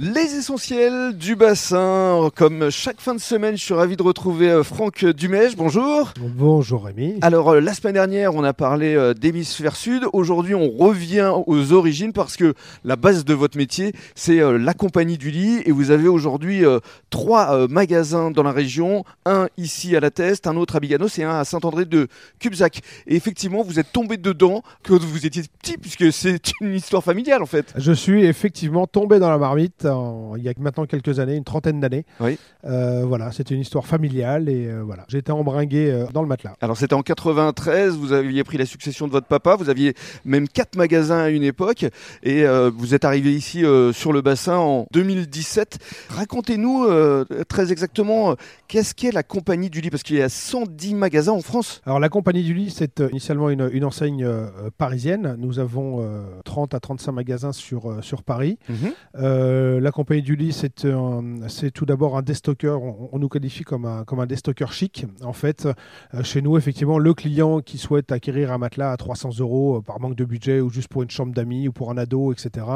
Les essentiels du bassin. Comme chaque fin de semaine, je suis ravi de retrouver euh, Franck Dumège. Bonjour. Bonjour Rémi. Alors, euh, la semaine dernière, on a parlé euh, d'hémisphère sud. Aujourd'hui, on revient aux origines parce que la base de votre métier, c'est la compagnie du lit. Et vous avez aujourd'hui trois magasins dans la région. Un ici à la Teste, un autre à Biganos et un à Saint-André de Cubzac. Et effectivement, vous êtes tombé dedans quand vous étiez petit puisque c'est une histoire familiale en fait. Je suis effectivement tombé dans la marmite il y a maintenant quelques années, une trentaine d'années. Oui. Euh, voilà, c'était une histoire familiale et euh, voilà, j'étais embringué euh, dans le matelas. Alors c'était en 93, vous aviez pris la succession de votre papa, vous aviez même quatre magasins à une époque et vous êtes arrivé ici sur le bassin en 2017. Racontez-nous très exactement qu'est-ce qu'est la compagnie du lit? Parce qu'il y a 110 magasins en France. Alors la compagnie du lit, c'est initialement une, une enseigne parisienne. Nous avons 30 à 35 magasins sur, sur Paris. La compagnie du lit, c'est tout d'abord un déstockeur. On, on, nous qualifie comme un, comme un déstockeur chic. En fait, euh, chez nous, effectivement, le client qui souhaite acquérir un matelas à 300 euros euh, par manque de budget ou juste pour une chambre d'amis ou pour un ado, etc.,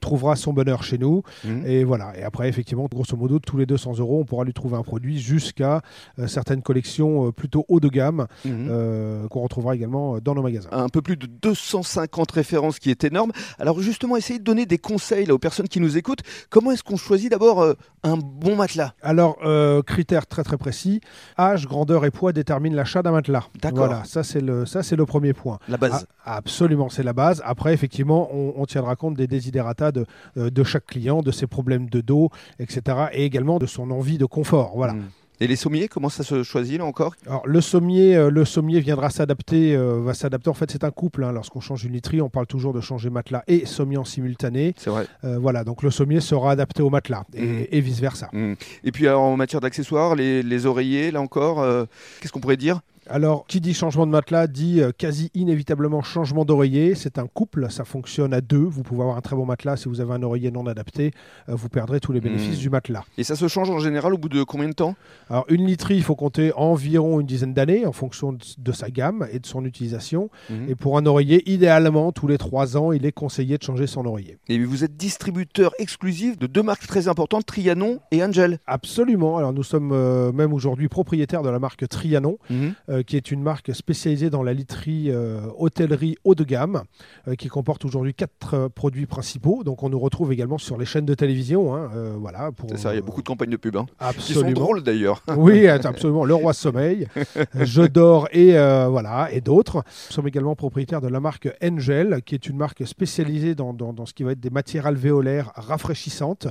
trouvera son bonheur chez nous. Mmh. Et voilà. Et après, effectivement, grosso modo, tous les 200 euros, on pourra lui trouver un produit jusqu'à euh, certaines collections plutôt haut de gamme mmh. qu'on retrouvera également dans nos magasins. Un peu plus de 250 références qui est énorme. Alors justement, essayez de donner des conseils là, aux personnes qui nous écoutent. Comment est-ce qu'on choisit d'abord euh, un bon matelas? Alors, euh, critères très très précis. Âge, grandeur et poids déterminent l'achat d'un matelas. D'accord. Voilà, ça c'est le, ça, c'est le premier point. La base. Ah, absolument, c'est la base. Après, effectivement, on, tiendra compte des desiderata de, euh, de chaque client, de ses problèmes de dos, etc. Et également de son envie de confort. Voilà. Hmm. Et les sommiers, comment ça se choisit là encore? Alors le sommier, euh, le sommier viendra s'adapter, euh, va s'adapter. En fait, c'est un couple. Hein. Lorsqu'on change une literie, on parle toujours de changer matelas et sommier en simultané. C'est vrai. Euh, voilà, donc le sommier sera adapté au matelas et, mmh. vice versa. Mmh. Et puis en matière d'accessoires, les, les, oreillers, là encore, qu'est-ce qu'on pourrait dire? Alors, qui dit changement de matelas dit euh, quasi inévitablement changement d'oreiller. C'est un couple, ça fonctionne à deux. Vous pouvez avoir un très bon matelas. Si vous avez un oreiller non adapté, euh, vous perdrez tous les bénéfices hmm. du matelas. Et ça se change en général au bout de combien de temps? Alors, une literie, il faut compter environ une dizaine d'années en fonction de, sa gamme et de son utilisation. Hmm. Et pour un oreiller, idéalement, tous les trois ans, il est conseillé de changer son oreiller. Et vous êtes distributeur exclusif de deux marques très importantes, Trianon et Angel Absolument. Alors, nous sommes euh, même aujourd'hui propriétaires de la marque Trianon. Hmm. Euh, qui est une marque spécialisée dans la literie euh, hôtellerie haut de gamme, euh, qui comporte aujourd'hui quatre produits principaux. Donc on nous retrouve également sur les chaînes de télévision. Hein, voilà, C'est ça, il y a beaucoup de campagnes de pub. Hein, absolument. Qui sont drôles d'ailleurs. oui, absolument. Le Roi Sommeil, Je dors et, voilà, et d'autres. Nous sommes également propriétaires de la marque Angel, qui est une marque spécialisée dans, dans, ce qui va être des matières alvéolaires rafraîchissantes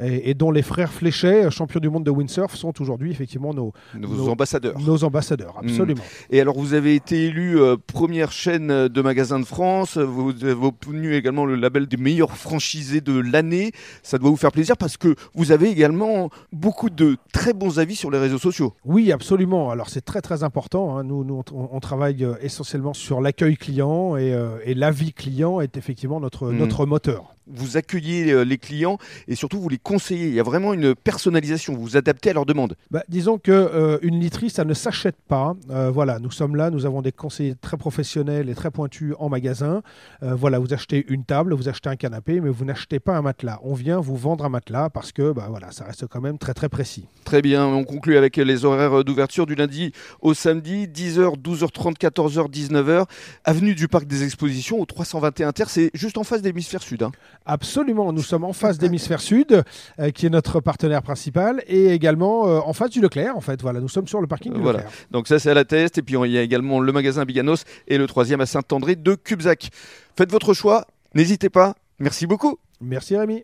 et, dont les frères Fléchet, champions du monde de windsurf, sont aujourd'hui effectivement nos, nos, ambassadeurs. Nos ambassadeurs, hmm. Absolument. Et alors, vous avez été élu euh, première chaîne de magasins de France. Vous avez obtenu également le label du meilleur franchisé de l'année. Ça doit vous faire plaisir parce que vous avez également beaucoup de très bons avis sur les réseaux sociaux. Oui, absolument. Alors, c'est très très important. Hein. Nous, nous on, travaille euh, essentiellement sur l'accueil client et, euh, et l'avis client est effectivement notre, hmm. notre moteur vous accueillez euh, les clients et surtout vous les conseillez. Il y a vraiment une personnalisation, vous vous adaptez à leurs demandes. Bah, disons que euh, une literie, ça ne s'achète pas. Euh, voilà, nous sommes là, nous avons des conseillers très professionnels et très pointus en magasin. voilà, vous achetez une table, vous achetez un canapé, mais vous n'achetez pas un matelas. On vient vous vendre un matelas parce que bah, voilà, ça reste quand même très très précis. Très bien, on conclut avec les horaires d'ouverture du lundi au samedi, 10h, 12h30, 14h, 19h, avenue du Parc des Expositions au 321 Terre, c'est juste en face des l'hémisphère sud. Hein. Absolument, nous sommes en face d'Hémisphère Sud, euh, qui est notre partenaire principal, et également euh, en face du Leclerc, en fait. Voilà, nous sommes sur le parking du voilà. Leclerc. Donc ça, c'est à la Teste, et puis il y a également le magasin Biganos et le troisième à Saint-André de Cubzac. Faites votre choix, n'hésitez pas. Merci beaucoup. Merci Rémi.